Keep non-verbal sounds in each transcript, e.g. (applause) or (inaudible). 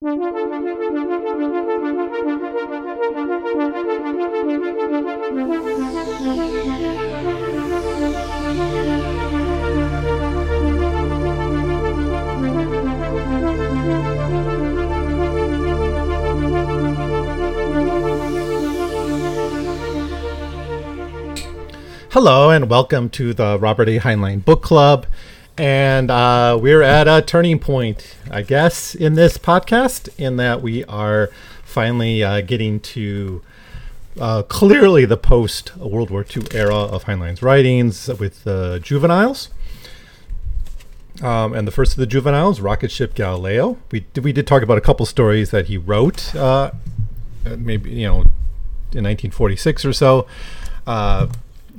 Hello, and welcome to the Robert A. Heinlein Book Club. And uh, we're at a turning point, I guess, in this podcast, in that we are finally uh, getting to uh, clearly the post World War II era of Heinlein's writings with the juveniles. Um, and the first of the juveniles, Rocket Ship Galileo. We did, we did talk about a couple stories that he wrote, uh, maybe, you know, in 1946 or so. Uh,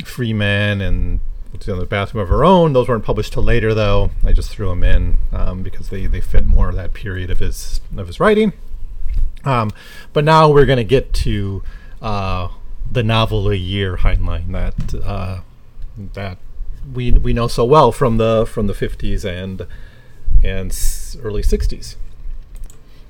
Free Men and in the bathroom of her own. Those weren't published till later, though. I just threw them in um, because they, they fit more of that period of his of his writing. Um, but now we're going to get to uh, the novel a year Heinlein that uh, that we we know so well from the from the 50s and and early 60s.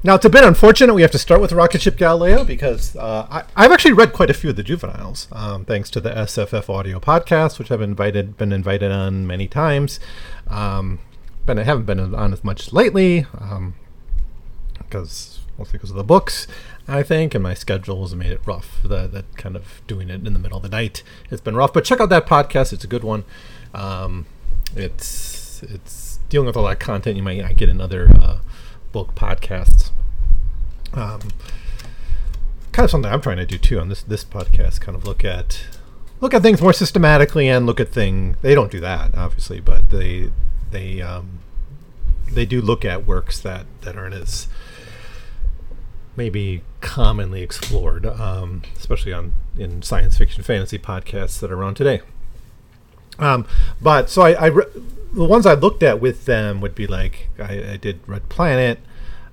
Now it's a bit unfortunate we have to start with Rocket Ship Galileo because uh, I, have actually read quite a few of the juveniles, um, thanks to the SFFaudio podcast, which I've invited been invited on many times. Um, but I haven't been on as much lately um, because mostly because of the books, I think, and my schedule has made it rough. That, that kind of doing it in the middle of the night it's been rough. But check out that podcast; it's a good one. Um, it's it's dealing with a lot of content you might not get in other. Uh, book podcasts. Um, kind of something I'm trying to do too on this this podcast. Kind of look at look at things more systematically and look at thing. They don't do that obviously, but they they um, they do look at works that that aren't as maybe commonly explored, um, especially on in science fiction fantasy podcasts that are around today. Um, but so I, I re- the ones I looked at with them would be like I, I did Red Planet,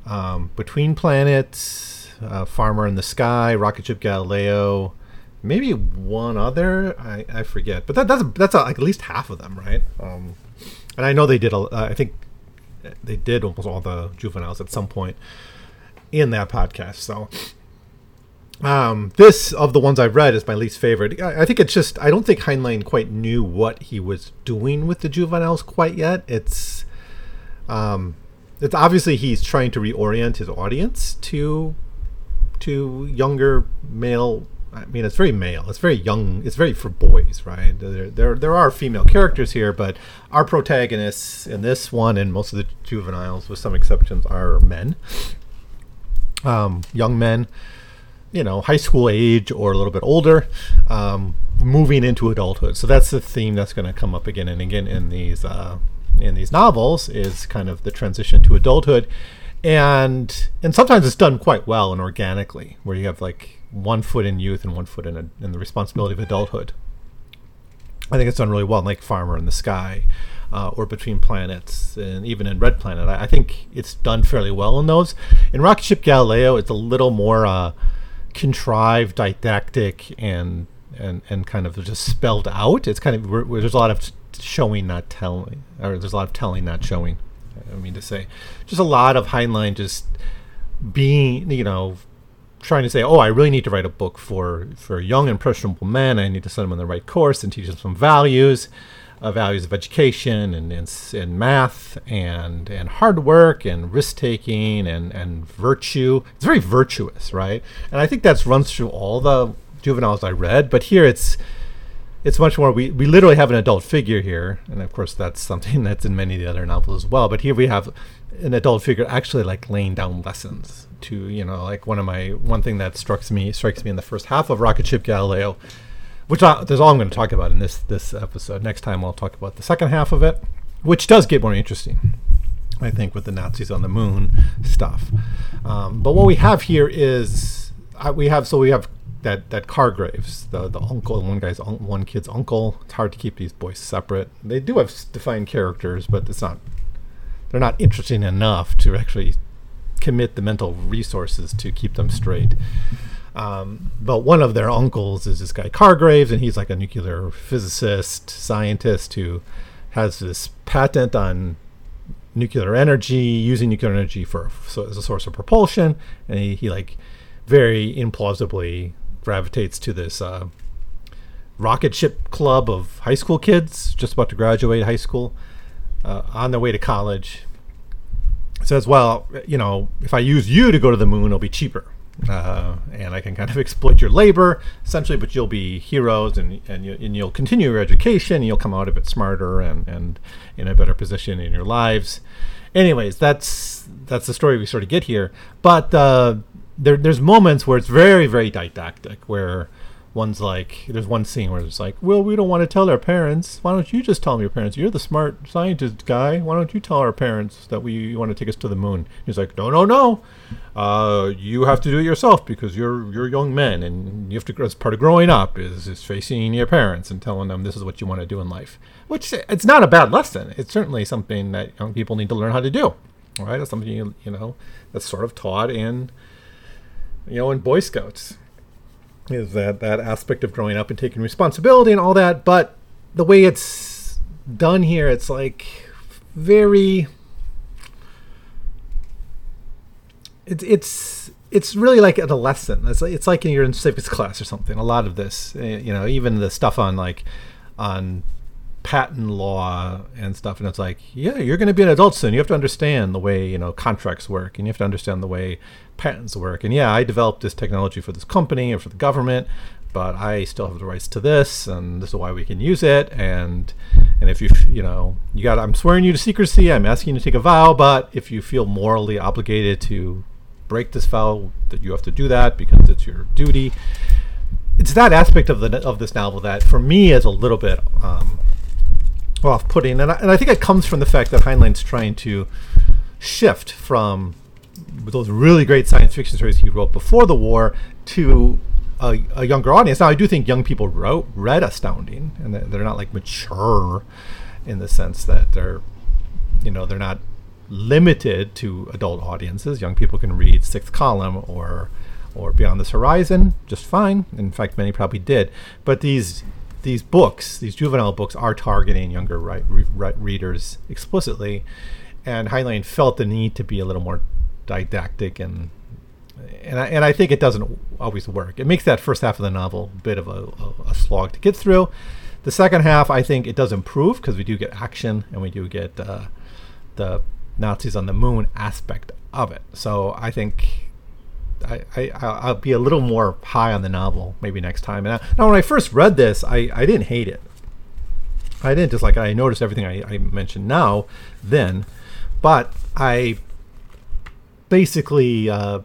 um, Between Planets, uh, Farmer in the Sky, Rocket Ship Galileo, maybe one other I, I forget, but that, that's that's uh, like at least half of them, right? Um, and I know they did. A, uh, I think they did almost all the juveniles at some point in that podcast. So um, this of the ones I've read is my least favorite. I, I, think it's just I don't think Heinlein quite knew what he was doing with the juveniles quite yet. It's um, it's obviously he's trying to reorient his audience to to younger male. I mean, it's very male. It's very young. It's very for boys, right? There, there, there are female characters here, but our protagonists in this one and most of the juveniles, with some exceptions, are men, um, young men you know high school age or a little bit older um, moving into adulthood. So that's the theme that's going to come up again and again in these uh, in these novels is kind of the transition to adulthood. And and sometimes it's done quite well and organically where you have like one foot in youth and one foot in, a, in the responsibility of adulthood. I think it's done really well in like farmer in the sky uh, or between planets and even in red planet. I, I, think it's done fairly well in those. In rocket ship galileo it's a little more uh, contrived, didactic, and and and kind of just spelled out. It's kind of there's a lot of showing, not telling, or there's a lot of telling, not showing. I mean to say, just a lot of Heinlein just being, you know, trying to say, oh, I really need to write a book for for young impressionable men. I need to send them on the right course and teach them some values uh, values of education and, and, and math and and hard work and risk taking and and virtue. It's very virtuous, right? And I think that's runs through all the juveniles I read. But here it's it's much more. We we literally have an adult figure here, and of course that's something (laughs) that's in many of the other novels as well. But here we have an adult figure actually like laying down lessons to you know like one of my one thing that strikes me strikes me in the first half of Rocket Ship Galileo which I, that's all I'm going to talk about in this this episode. Next time I'll talk about the second half of it, which does get more interesting. I think with the Nazis on the moon stuff. Um, but what we have here is uh, we have so we have that that Cargraves, the the uncle, one guy's one kid's uncle. It's hard to keep these boys separate. They do have defined characters, but it's not they're not interesting enough to actually commit the mental resources to keep them straight. Um, but one of their uncles is this guy Cargraves, and he's like a nuclear physicist, scientist who has this patent on nuclear energy, using nuclear energy for so as a source of propulsion, and he, he like very implausibly gravitates to this uh, rocket ship club of high school kids just about to graduate high school uh, on their way to college. Says, well, you know, if I use you to go to the moon, it'll be cheaper. Uh, and I can kind of (laughs) exploit your labor essentially, but you'll be heroes and, and, you, and you'll continue your education. You'll come out of it smarter and, and in a better position in your lives. Anyways, that's that's the story we sort of get here. But uh, there, there's moments where it's very, very didactic, where one's like, there's one scene where it's like, well, we don't want to tell our parents. Why don't you just tell them your parents? You're the smart scientist guy. Why don't you tell our parents that we want to take us to the moon? He's like, no, no, no. Uh, you have to do it yourself because you're you're young men and you have to. As part of growing up is is facing your parents and telling them this is what you want to do in life. Which it's not a bad lesson. It's certainly something that young people need to learn how to do. Right? It's something you, you know that's sort of taught in you know in Boy Scouts is that that aspect of growing up and taking responsibility and all that but the way it's done here it's like very it's it's it's really like a lesson it's like, it's like you're in civics class or something a lot of this eh, you know even the stuff on like on patent law and stuff and it's like yeah you're going to be an adult soon. You have to understand the way you know contracts work and you have to understand the way patents work. And yeah i developed this technology for this company or for the government but i still have the rights to this and this is why we can use it. And and if you you know you got i'm swearing you to secrecy i'm asking you to take a vow but if you feel morally obligated to break this vow that you have to do that because it's your duty. It's that aspect of the of this novel that for me is a little bit um, off-putting, and I, and I think it comes from the fact that Heinlein's trying to shift from those really great science fiction stories he wrote before the war to a, a, younger audience. Now, I do think young people wrote read Astounding, and they're not like mature in the sense that they're, you know, they're not limited to adult audiences. Young people can read Sixth Column or or Beyond This Horizon just fine. In fact, many probably did. But these these books, these juvenile books, are targeting younger re- readers explicitly, and Heinlein felt the need to be a little more didactic and and I, and I think it doesn't always work. It makes that first half of the novel a bit of a, a, a slog to get through. The second half, I think it does improve because we do get action and we do get uh, the Nazis on the moon aspect of it. So I think I, I I'll be a little more high on the novel maybe next time. And I, now, when I first read this, I, I didn't hate it. I didn't dislike. I noticed everything I, I mentioned now, then, but I basically uh,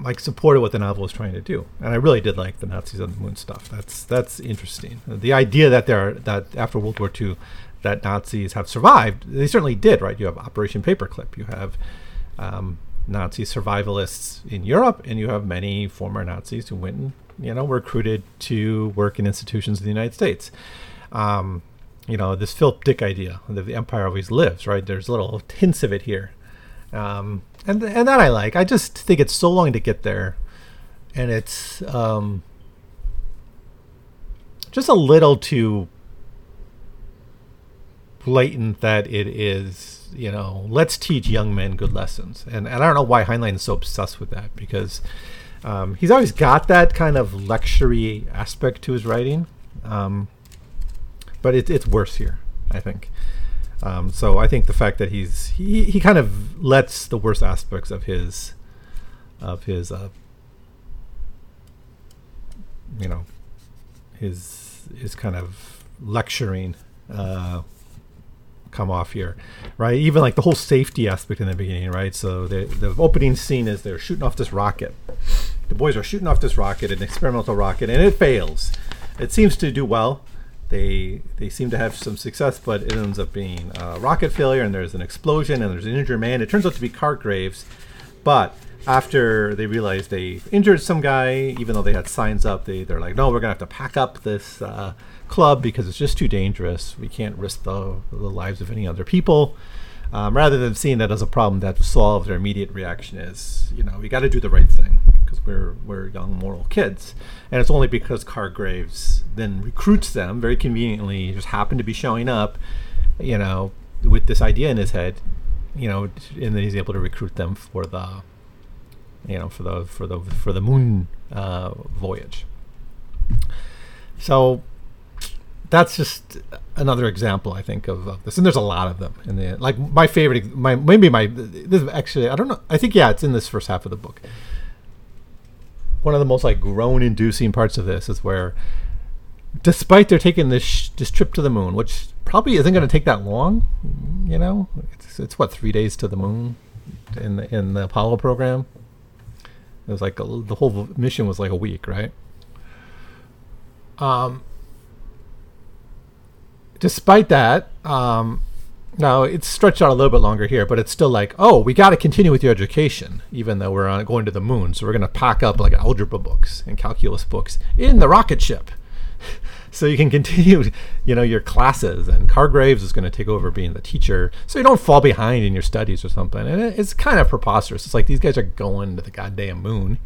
like supported what the novel was trying to do, and I really did like the Nazis on the moon stuff. That's that's interesting. The idea that there that after World War II, that Nazis have survived, they certainly did. Right? You have Operation Paperclip. You have um, Nazi survivalists in Europe, and you have many former Nazis who went and you know recruited to work in institutions in the United States. Um, you know this Philip Dick idea that the empire always lives, right? There's little hints of it here, um, and and that I like. I just think it's so long to get there, and it's um, just a little too blatant that it is you know, let's teach young men good lessons. And, and I don't know why Heinlein is so obsessed with that because um, he's always got that kind of lectury aspect to his writing. Um, but it, it's worse here, I think. Um, so I think the fact that he's he, he kind of lets the worst aspects of his of his uh, you know his his kind of lecturing uh, come off here, right? Even like the whole safety aspect in the beginning, right? So the the opening scene is they're shooting off this rocket. The boys are shooting off this rocket, an experimental rocket, and it fails. It seems to do well. They they seem to have some success, but it ends up being a rocket failure, and there's an explosion, and there's an injured man. It turns out to be Cargraves, but after they realize they injured some guy, even though they had signs up, they they're like, no, we're gonna have to pack up this. Uh, club because it's just too dangerous. We can't risk the, the lives of any other people. Um, rather than seeing that as a problem that solve, their immediate reaction is, you know, we got to do the right thing because we're we're young moral kids, and it's only because Cargraves then recruits them very conveniently, just happened to be showing up, you know, with this idea in his head. you know, and then he's able to recruit them for the, you know, for the for the for the moon uh, voyage. So that's just another example, I think, of, of, this. And there's a lot of them. In the like my favorite, my maybe my this is actually I don't know. I think yeah, it's in this first half of the book. One of the most like groan-inducing parts of this is where, despite they're taking this sh- this trip to the moon, which probably isn't going to take that long, you know, it's, it's what three days to the moon in the, in the Apollo program. It was like a, the whole mission was like a week, right? Um, despite that, um, now it's stretched out a little bit longer here, but it's still like, oh, we got to continue with your education, even though we're on, going to the moon. So we're going to pack up like algebra books and calculus books in the rocket ship, so you can (laughs) continue, you know, your classes. And Cargraves is going to take over being the teacher, so you don't fall behind in your studies or something. And it's kind of preposterous. It's like these guys are going to the goddamn moon.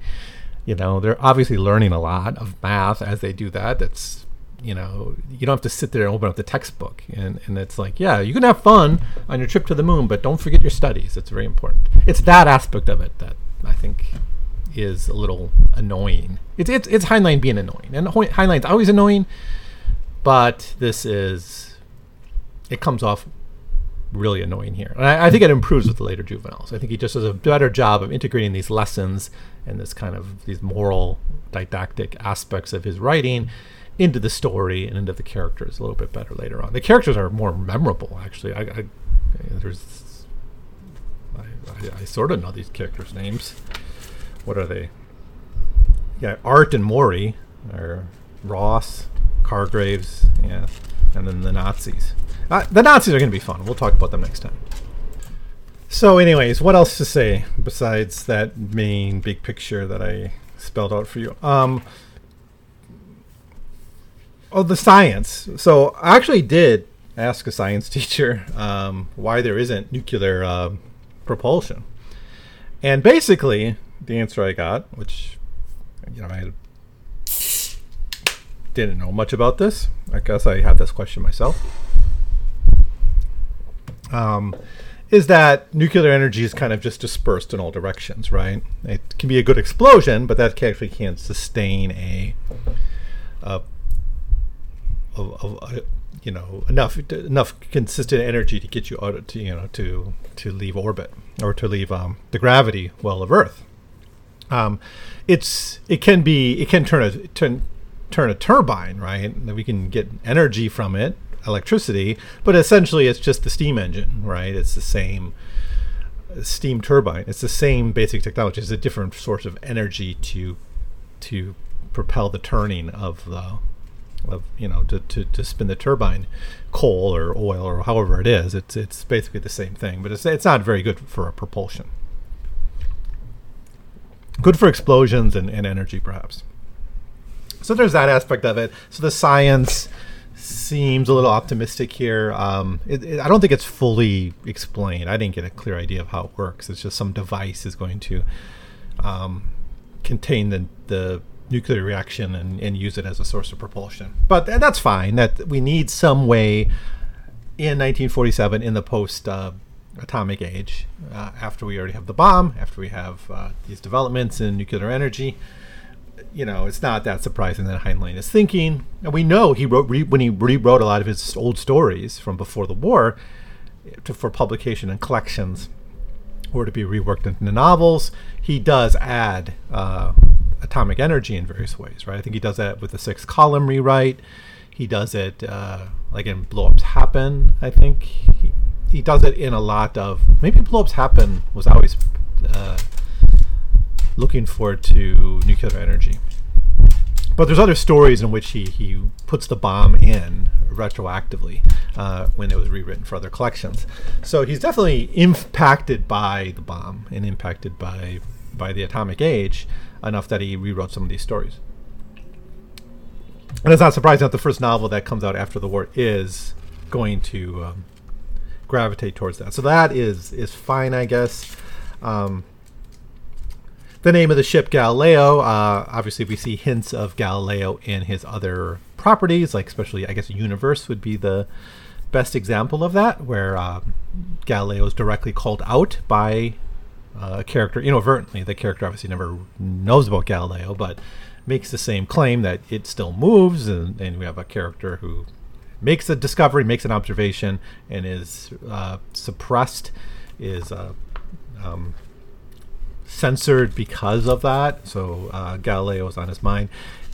You know, they're obviously learning a lot of math as they do that. That's you know, you don't have to sit there and open up the textbook. And, and it's like, yeah, you can have fun on your trip to the moon, but don't forget your studies. It's very important. It's that aspect of it that I think is a little annoying. It's, it's, it's Heinlein being annoying. And Heinlein's always annoying, but this is, it comes off really annoying here. And I, I, think it improves with the later juveniles. I think he just does a better job of integrating these lessons and this kind of these moral didactic aspects of his writing into the story and into the characters a little bit better later on. The characters are more memorable, actually. I, I there's I, I, I sort of know these characters' names. What are they? Yeah, Art and Morrie are Ross, Cargraves, yeah, and then the Nazis. Uh, the Nazis are going to be fun. We'll talk about them next time. So, anyways, what else to say besides that main big picture that I spelled out for you? Um, Oh, the science. So I actually did ask a science (laughs) teacher um, why there isn't nuclear uh, propulsion, and basically the answer I got, which you know I didn't know much about this. I guess I had this question myself. Um, is that nuclear energy is kind of just dispersed in all directions, right? It can be a good explosion, but that actually can't sustain a, a of uh, you know enough enough consistent energy to get you out to you know to to leave orbit or to leave um, the gravity well of Earth. Um, it's it can be it can turn a turn turn a turbine right? We can get energy from it electricity but essentially it's just the steam engine right? It's the same steam turbine. It's the same basic technology. It's a different source of energy to to propel the turning of the of you know to, to, to spin the turbine coal or oil or however it is. It's it's basically the same thing but it's it's not very good for a propulsion good for explosions and, and energy perhaps. So there's that aspect of it. So the science seems a little optimistic here. Um, it, it, i don't think it's fully explained. I didn't get a clear idea of how it works. It's just some device is going to um, contain the, the nuclear reaction and, and use it as a source of propulsion. But th- that's fine. That we need some way in 1947 in the post uh, atomic age, uh, after we already have the bomb, after we have uh, these developments in nuclear energy. You know, it's not that surprising that Heinlein is thinking. And we know he wrote re- when he rewrote a lot of his old stories from before the war to, for publication and collections or to be reworked into novels. He does add uh, atomic energy in various ways, right? I think he does that with the Sixth Column rewrite. He does it uh, like in blowups happen. I think he, he does it in a lot of maybe blowups happen was always uh, looking forward to nuclear energy. But there's other stories in which he, he puts the bomb in retroactively uh, when it was rewritten for other collections. So he's definitely impacted by the bomb and impacted by by the atomic age enough that he rewrote some of these stories. And it's not surprising that the first novel that comes out after the war is going to um, gravitate towards that. So that is is fine, I guess. Um, the name of the ship Galileo. Uh, obviously, we see hints of Galileo in his other properties, like especially I guess universe would be the best example of that, where uh, Galileo is directly called out by uh, a character inadvertently. The character obviously never knows about Galileo, but makes the same claim that it still moves, and, and we have a character who makes a discovery, makes an observation, and is uh, suppressed, is uh, um, censored because of that. So uh, Galileo is on his mind.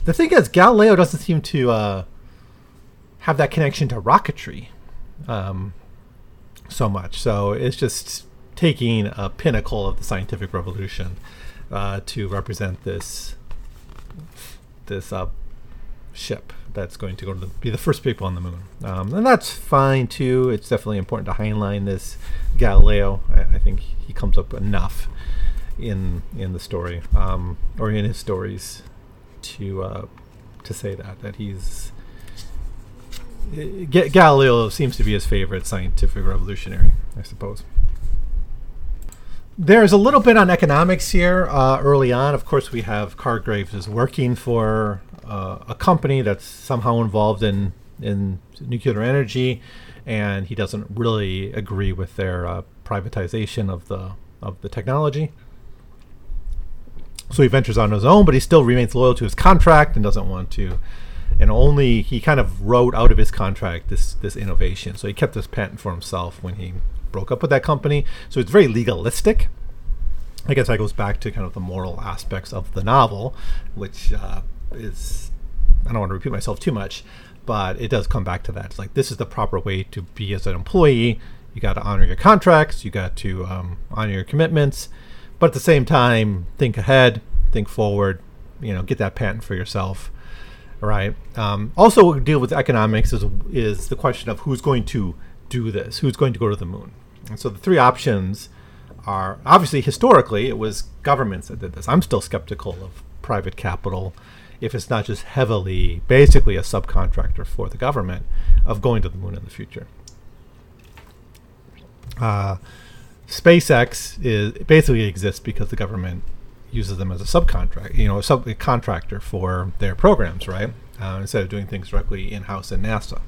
The thing is, Galileo doesn't seem to uh, have that connection to rocketry um, so much. So it's just taking a pinnacle of the scientific revolution uh, to represent this this uh, ship that's going to go to the, be the first people on the moon, um, and that's fine too. It's definitely important to Heinlein this Galileo. I, I think he comes up enough in in the story um, or in his stories to uh, to say that that he's G- Galileo seems to be his favorite scientific revolutionary, I suppose. There's a little bit on economics here uh, early on. Of course, we have Cargraves is working for uh, a company that's somehow involved in in nuclear energy, and he doesn't really agree with their uh, privatization of the of the technology. So he ventures on his own, but he still remains loyal to his contract and doesn't want to. And only he kind of wrote out of his contract this this innovation. So he kept this patent for himself when he broke up with that company. So it's very legalistic. I guess that goes back to kind of the moral aspects of the novel, which uh, is I don't want to repeat myself too much, but it does come back to that. It's like this is the proper way to be as an employee. You got to honor your contracts. You got to um, honor your commitments but at the same time, think ahead, think forward. You know, get that patent for yourself, right? Um, also, deal with economics is is the question of who's going to do this, who's going to go to the moon. And so the three options are obviously historically it was governments that did this. I'm still skeptical of private capital if it's not just heavily, basically a subcontractor for the government of going to the moon in the future. Uh, SpaceX is basically exists because the government uses them as a subcontract, you know, a subcontractor for their programs, right? Uh, instead of doing things directly in house in NASA,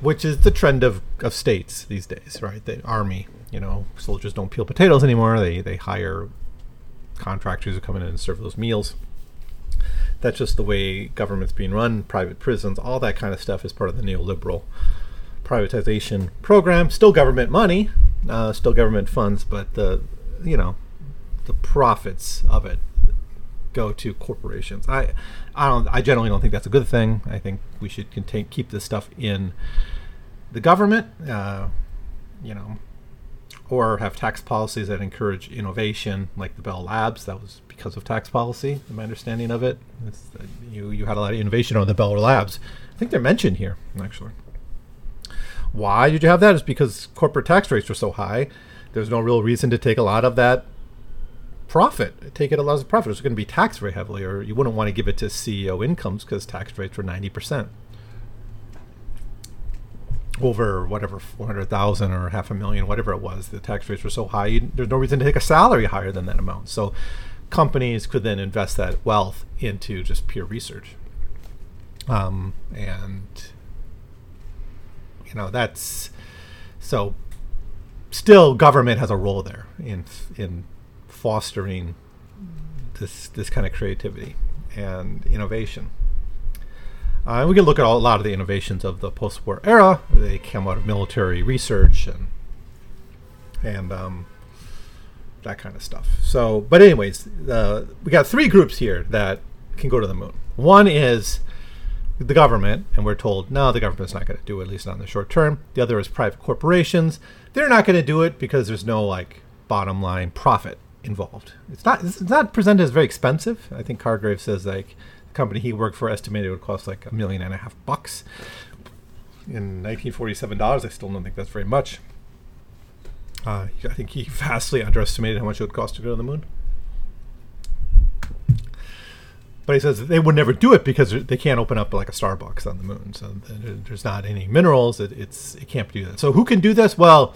which is the trend of, of states these days, right? The army, you know, soldiers don't peel potatoes anymore. They they hire contractors who come in and serve those meals. That's just the way government's being run. Private prisons, all that kind of stuff is part of the neoliberal privatization program. Still government money, uh, still government funds, but the you know the profits of it go to corporations. I I don't I generally don't think that's a good thing. I think we should contain keep this stuff in the government, uh, you know, or have tax policies that encourage innovation, like the Bell Labs. That was because of tax policy. My understanding of it, uh, you you had a lot of innovation on the Bell Labs. I think they're mentioned here actually. Why did you have that? Is because corporate tax rates were so high. There's no real reason to take a lot of that profit. Take it a lot of profit. It's going to be taxed very heavily, or you wouldn't want to give it to CEO incomes because tax rates were 90%. Over whatever, 400,000 or half a million, whatever it was, the tax rates were so high, there's no reason to take a salary higher than that amount. So companies could then invest that wealth into just pure research. Um, and you know that's so still government has a role there in in fostering this this kind of creativity and innovation. Uh, we can look at all, a lot of the innovations of the post-war era. They came out of military research and and um, that kind of stuff. So, but anyways, uh, we got three groups here that can go to the moon. One is the government, and we're told, no, the government's not going to do it, at least not in the short term. The other is private corporations. They're not going to do it because there's no like bottom line profit involved. It's not it's not presented as very expensive. I think Cargrave says like company he worked for estimated it would cost like a million and a half bucks in 1947 dollars. I still don't think that's very much. Uh, I think he vastly underestimated how much it would cost to go to the moon. But he says they would never do it because they can't open up like a Starbucks on the moon. So there's not any minerals. It, it's it can't do that. So who can do this? Well,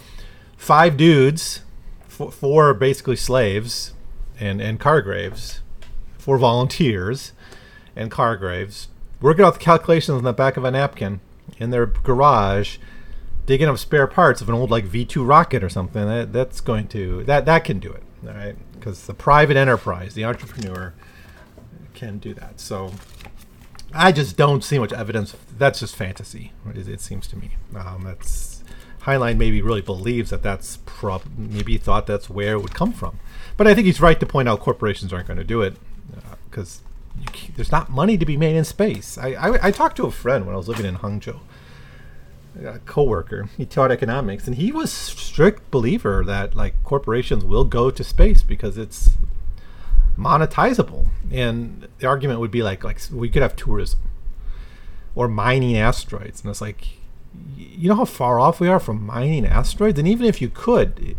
five dudes, four, four basically slaves, and and Cargraves, four volunteers, and Cargraves working out the calculations on the back of a napkin in their garage. digging up spare parts of an old like V2 rocket or something, that, that's going to that that can do it, all right? Because the private enterprise, the entrepreneur, can do that. So I just don't see much evidence. That's just fantasy. It, it seems to me. Um, that's Heinlein maybe really believes that that's prob maybe thought that's where it would come from. But I think he's right to point out corporations aren't going to do it because uh, there's not money to be made in space. I, I, I talked to a friend when I was living in Hangzhou a coworker. He taught economics, and he was strict believer that like corporations will go to space because it's monetizable. And the argument would be like like we could have tourism or mining asteroids, and it's like you know how far off we are from mining asteroids, and even if you could,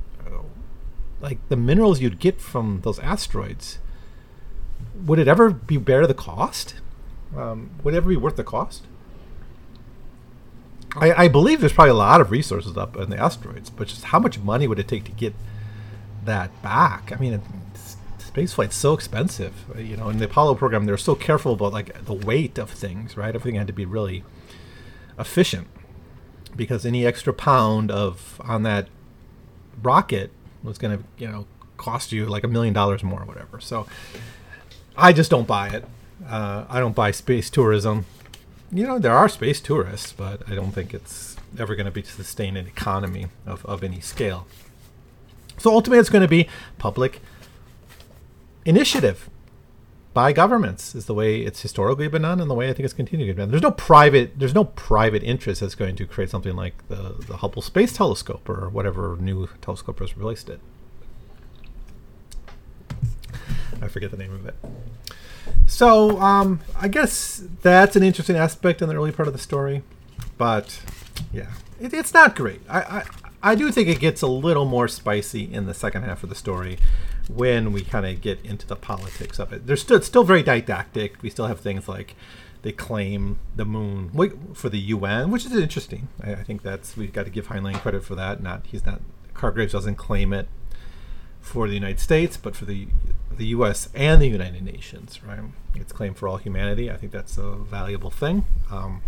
like the minerals you'd get from those asteroids, would it ever be bear the cost? Um, would it ever be worth the cost? I, I, believe there's probably a lot of resources up in the asteroids, but just how much money would it take to get that back? I mean, space flight's so expensive. You know, in the Apollo program, they were so careful about like the weight of things, right? Everything had to be really efficient because any extra pound of on that rocket was going to, you know, cost you like a million dollars more or whatever. So I just don't buy it. Uh, I don't buy space tourism you know, there are space tourists, but I don't think it's ever going to be to sustain an economy of, of any scale. So ultimately, it's going to be public initiative by governments is the way it's historically been done and the way I think it's continuing to be done. There's no private there's no private interest that's going to create something like the, the Hubble Space Telescope or whatever new telescope has replaced it. I forget the name of it. So um, I guess that's an interesting aspect in the early part of the story, but yeah, it, it's not great. I, I I do think it gets a little more spicy in the second half of the story when we kind of get into the politics of it. There's still still very didactic. We still have things like they claim the moon for the UN, which is interesting. I, I think that's we've got to give Heinlein credit for that. Not he's not Hargreaves doesn't claim it for the United States, but for the the U.S. and the United Nations. Right, it's claim for all humanity. I think that's a valuable thing. Um,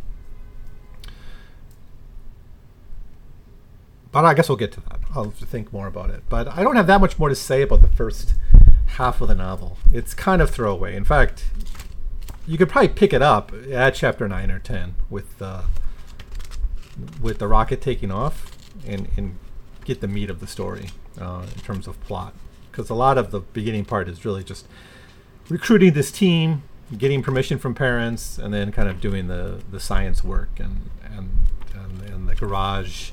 but I guess we'll get to that. I'll have to think more about it. But I don't have that much more to say about the first half of the novel. It's kind of throwaway. In fact, you could probably pick it up at chapter nine or ten with the with the rocket taking off and, and get the meat of the story uh, in terms of plot. Because a lot of the beginning part is really just recruiting this team, getting permission from parents, and then kind of doing the, the science work and, and, and, and the garage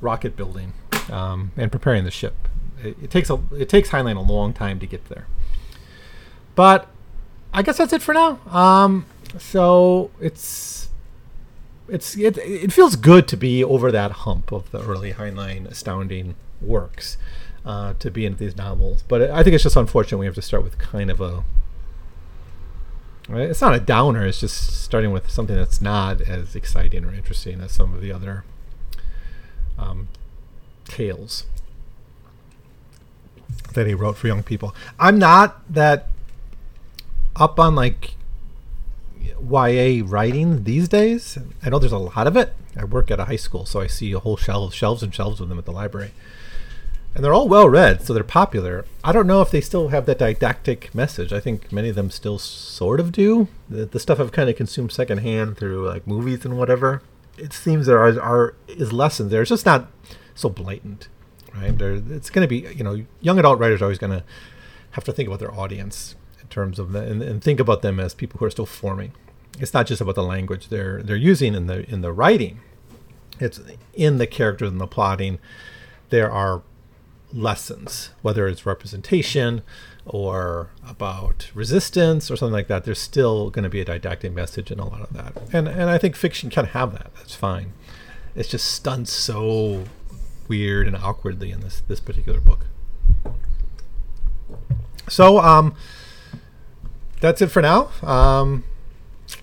rocket building um, and preparing the ship. It, it, takes a it takes a long time to get there. But I guess that's it for now. Um, so it's it's it, it feels good to be over that hump of the early Heinlein astounding works uh, to be in these novels. But I think it's just unfortunate we have to start with kind of a. It's not a downer. It's just starting with something that's not as exciting or interesting as some of the other um, tales that he wrote for young people. I'm not that up on like YA writing these days. I know there's a lot of it. I work at a high school, so I see a whole shelves, shelves and shelves of them at the library and they're all well read, so they're popular. I don't know if they still have that didactic message. I think many of them still sort of do. The, the stuff I've kind of consumed secondhand through like movies and whatever. It seems there are, are is lessons there. It's just not so blatant, right? There, it's going to be you know young adult writers are always going to have to think about their audience terms of the, and, and think about them as people who are still forming. It's not just about the language they're they're using in the in the writing. It's in the characters and the plotting. There are lessons, whether it's representation or about resistance or something like that. There's still going to be a didactic message in a lot of that, and and I think fiction can have that. That's fine. It's just done so weird and awkwardly in this this particular book. So um, that's it for now. Um,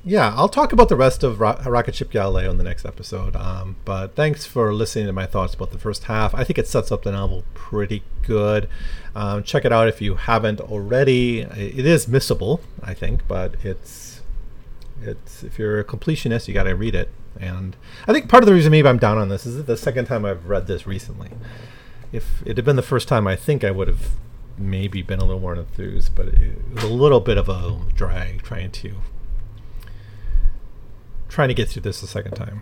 yeah, I'll talk about the rest of Ro- Rocket Ship Galileo in the next episode. Um, but thanks for listening to my thoughts about the first half. I think it sets up the novel pretty good. Um, check it out if you haven't already. It is missable, I think, but it's it's if you're a completionist, you got to read it. And I think part of the reason maybe I'm down on this is the second time I've read this recently. If it had been the first time, I think I would have maybe been a little more enthused, but it was a little bit of a drag trying to trying to get through this the second time.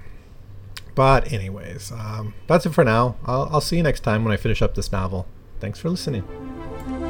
But anyways, um, that's it for now. I'll, I'll see you next time when I finish up this novel. Thanks for listening.